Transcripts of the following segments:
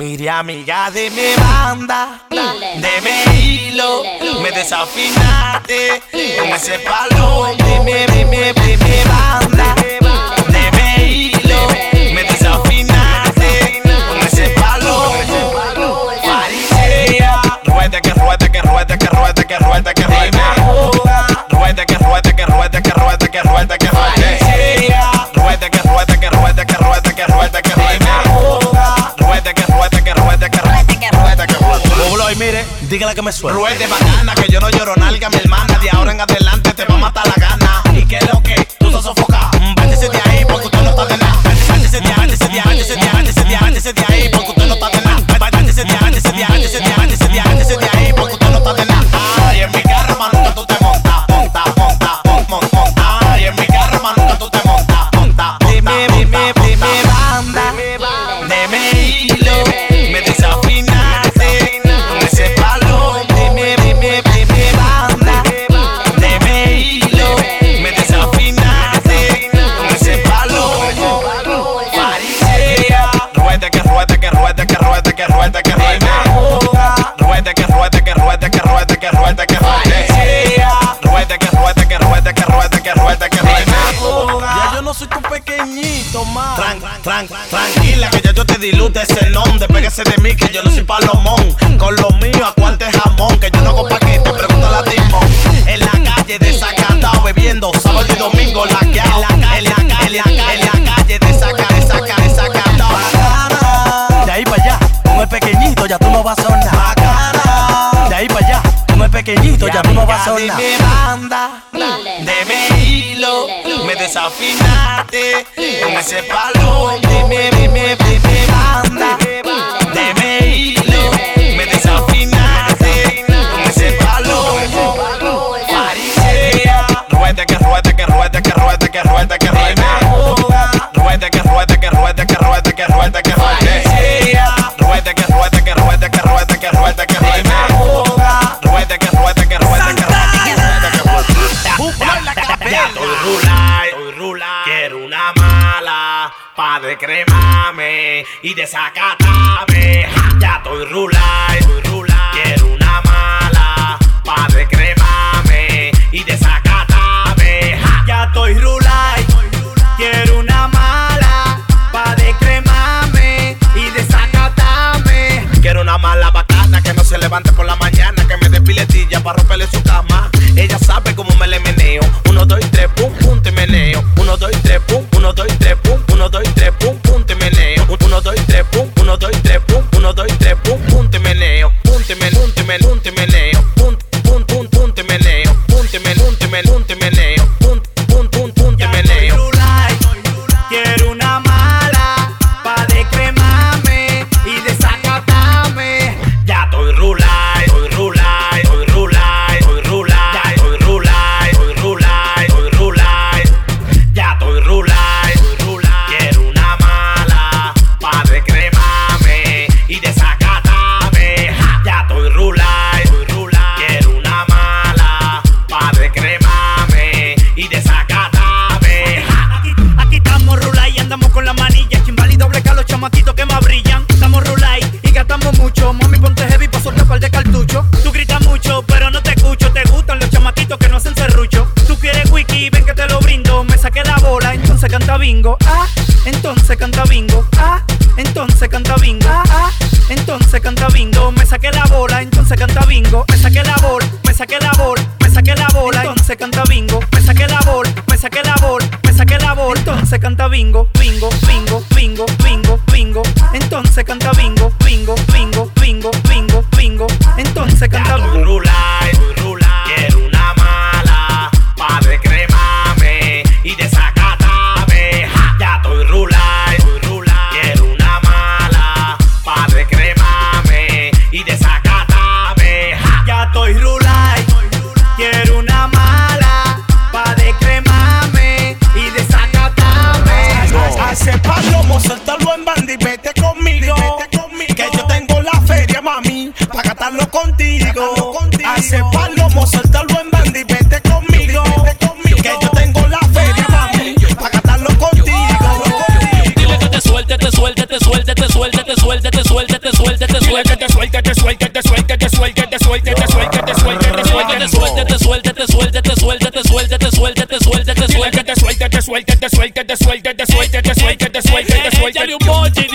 Mire amiga de mi banda, de mi hilo, me desafinaste con ese palo. De mi, de banda, de hilo, me desafinaste con ese palo. Farisea, ruede que ruede que ruede que ruede que ruede dígale que me suelta. Ruede bacana, que yo no lloro nalga, mi hermana. De ahora en adelante te va a matar la gana. ¿Y qué es lo que? Tú estás sofocada. No soy tu pequeñito más. Tran, tran, tranquila que ya yo te dilute ese nombre. Pégase de mí que yo no soy palomón. Con lo mío a cuánto jamón. Que yo no hago paquete, pregúntale a Timón. En la calle desacatado bebiendo sábado y domingo la que En la calle, en la calle, en la calle desaca, desaca, desacatado. Bacana. De ahí para allá, como es pequeñito, ya tú no vas a sonar. Pequeñito, ya no vas a De sonar. mi banda, de mi hilo, me desafinaste con ese palo. De mi, de mi, de mi banda, de mi hilo, me desafinaste con ese palo. Farisea, ruede que ruede que ruede que ruede que ruede que ruede. Ruede que ruede que ruede que ruede que ruede que y desacatarme. Ya estoy rulay, estoy rulay. Quiero una mala pa' decremarme y desacatarme. Ya estoy rulay, quiero una mala pa' decremarme y desacatarme. Quiero una mala bacana que no se levante por la bingo. Me saqué la bola, me saqué la bola, me saqué la bola, entonces canta bingo. Me saqué la bola, me saqué la bola, me saqué la bola, entonces canta bingo, bingo, bingo, bingo, bingo, bingo. Entonces canta bingo, bingo, bingo, bingo, bingo, bingo. Entonces canta bingo. suelte, te suelte, te suelte, te suelte, te suelte, te suelte, te suelte.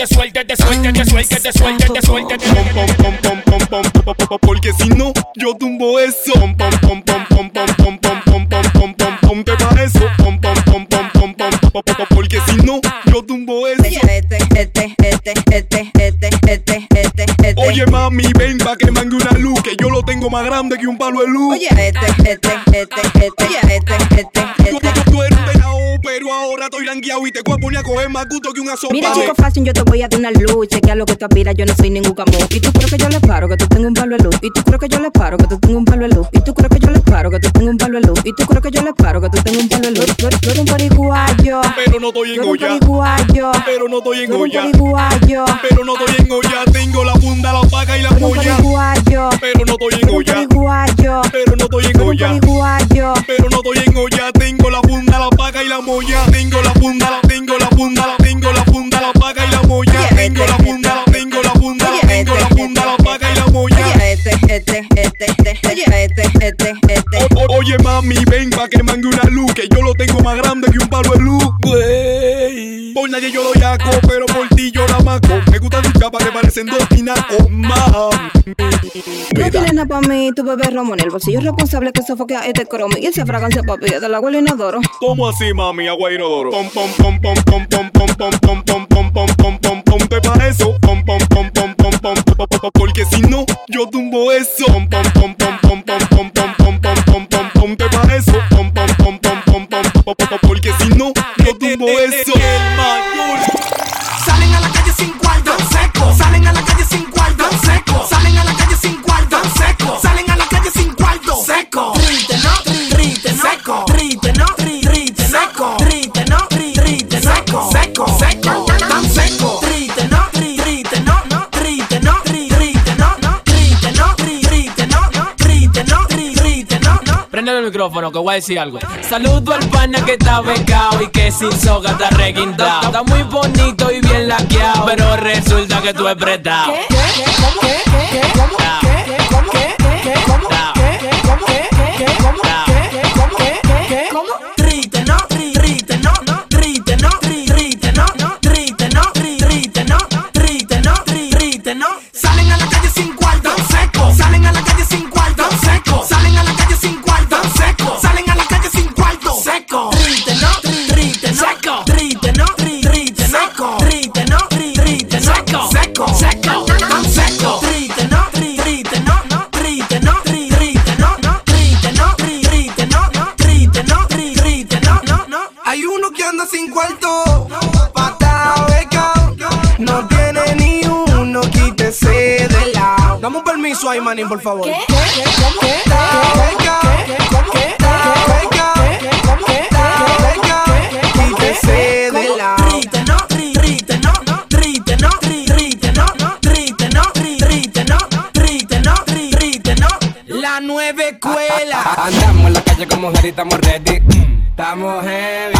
Te suelte, te suelte, te suelte, te suelte, te suelte, te te Pom, pom, pom, pom, pom, pom, pom, pom, pom, porque si no, yo tumbo eso. Pom, pom, pom, pom, pom, pom, pom, pom, pom, pom, pom, pom, ponte pa' eso. Pom, pom, pom, pom, pom, pom, pom, pom, pom, porque si no, yo tumbo eso. Este, este, este, este, este, este, este, este. Oye mami, ven pa' que mangue una luz, que yo lo tengo más grande que un palo de luz. Oye, este, este, este, este, este, este, este. tú, eres pelao, pero ahora estoy langueado y te voy a poner a coger más gusto que una sopa. Mira, chico fácil, yo te voy a dar una luz. Chequea lo que tú aspiras, yo no soy ningún camón. Y tú crees que yo le paro, que tú tengo un palo de luz. Y tú crees que yo le paro, que tú tengo un palo de luz. Y tú crees que yo le paro, que tú tengo un palo de luz. Y tú crees que yo le paro, que tú tengo un palo de luz. Tú eres un pariguayo. Pero no estoy en un olla. Pero no estoy en un olla. Pero no estoy en olla. Tengo la funda, la paca y la un polla. Pero no estoy en un olla. Pero no estoy en un olla. Pero no estoy en olla, tengo la funda, moya, tengo la punta, tengo la punta, que parecen dos tinacos, mami. No tienes nada para mí, tu bebé Romo en el bolsillo responsable que sofoquea este cromo y esa fragancia papi del agua inodoro. ¿Cómo así, mami? Agua inodoro. Pom, pom, pom, pom, pom, pom, pom, pom, pom, pom, pom, pom, pom, pom, ponte pa' eso. Pom, pom, pom, pom, pom, pom, pom, pom, pom, porque si no, yo tumbo eso. Pom, pom, pom, pom, pom, pom, pom, pom, pom, pom, pom, pom, ponte pa' eso. Pom, pom, pom, pom, pom, pom, pom, pom, pom, porque si no, yo tumbo eso. Micrófono que voy a decir algo. Saludo al pana que está becado y que sin soga está reguindado. Está muy bonito y bien laqueado, pero resulta que tú es prestado. Triste, por favor. ¿Qué? ¿Qué? ¿Cómo? ¿Qué? ¿Qué? ¿Cómo? ¿Qué? Quítese de la. Triste, no, triste, no, triste, no, triste, no, triste, no, triste, no, triste, no, triste, no. La nueva escuela. Andamos en la calle con mujer y estamos ready. Estamos heavy.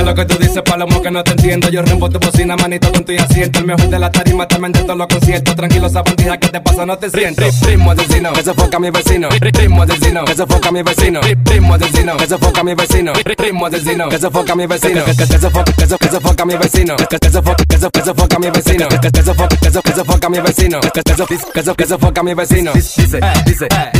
es lo que tú dices, Palomo, que no te entiendo? Yo rompo tu bocina, manito, con tu asiento. El mejor de la tarima, te de todos los conciertos. Tranquilo, sabandija, ¿qué te pasa? No te siento. Ritmo asesino, que se foca mi vecino. Ritmo asesino, que se foca mi vecino. Ritmo asesino, que se foca mi vecino. Ritmo asesino, que se foca mi vecino. Que se foca, que se que se foca mi vecino. Que se foca, que se que se foca mi vecino. Que se foca, que se que se foca mi vecino. Que se que se que se foca mi vecino. Dice, dice, dice,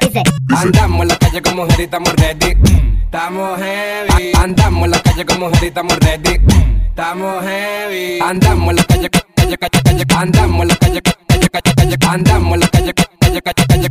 dice. Andamos en la calle con mujer y estamos ready. Estamos heavy. Andamos en la calle con mujer y estamos ready. Estamos heavy. Andamos en la calle, calle, calle, calle. Andamos en la calle, calle, calle, calle. Andamos en la calle, calle, calle, calle.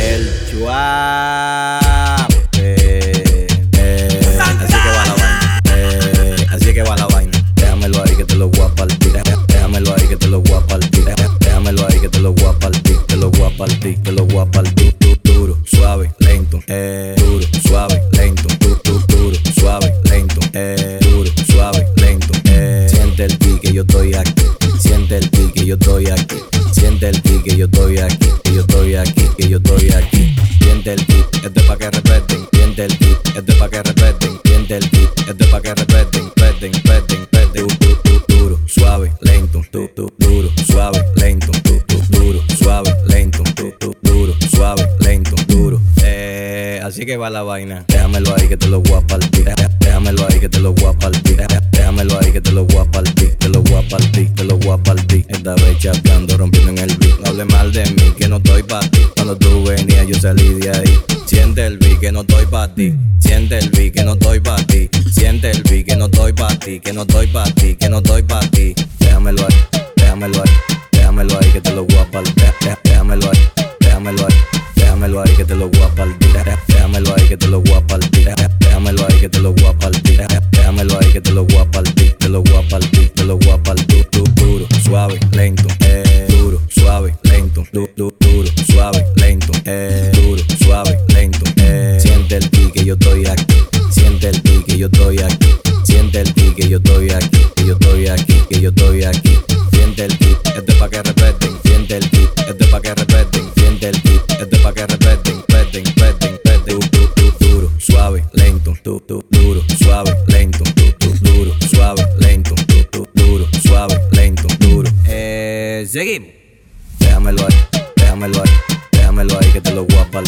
El chuap. Eh, eh, así que va la vaina. Eh, así que va la vaina. Déjamelo ahí que te lo voy a partir. Déjamelo ahí que te lo voy a partir. Déjamelo ahí que te lo voy a partir. Te lo voy a partir, te lo voy a partir. Duro, suave, lento. Eh, duro, suave, lento. Duro, duro, suave, lento. Eh, duro, suave, lento. Siente el ti que yo estoy aquí. Siente el ti que yo estoy aquí. Siente el que yo estoy aquí, que yo estoy aquí, que yo estoy aquí. Siente el ti, este pa' que respeten. Siente el ti, este pa' que respeten. A partir, te lo voy a partir. Esta vez rompiendo en el beat. No hable mal de mí, que no estoy pa' ti. Cuando tú venías, yo salí de ahí. Siente el beat, que no estoy pa' ti. Siente el beat, que no estoy pa' ti. Siente el beat, que no estoy pa' ti. Que no estoy pa' ti, que no estoy pa' ti. Déjamelo ahí, déjamelo ahí. Déjamelo ahí que te lo voy a partir. suave, lento, du, du, duro, suave, lento, du, duro, suave, lento, duro. Eh, seguimos. Déjamelo ahí, déjamelo ahí, déjamelo ahí que te lo guapa,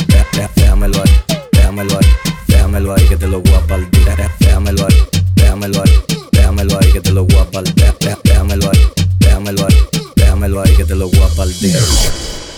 déjamelo ahí, déjamelo ahí, déjamelo ahí que te lo guapa, déjamelo ahí, déjamelo ahí, déjamelo ahí que te lo guapa, déjamelo ahí, déjamelo ahí, déjamelo ahí que te lo guapa, déjamelo ahí.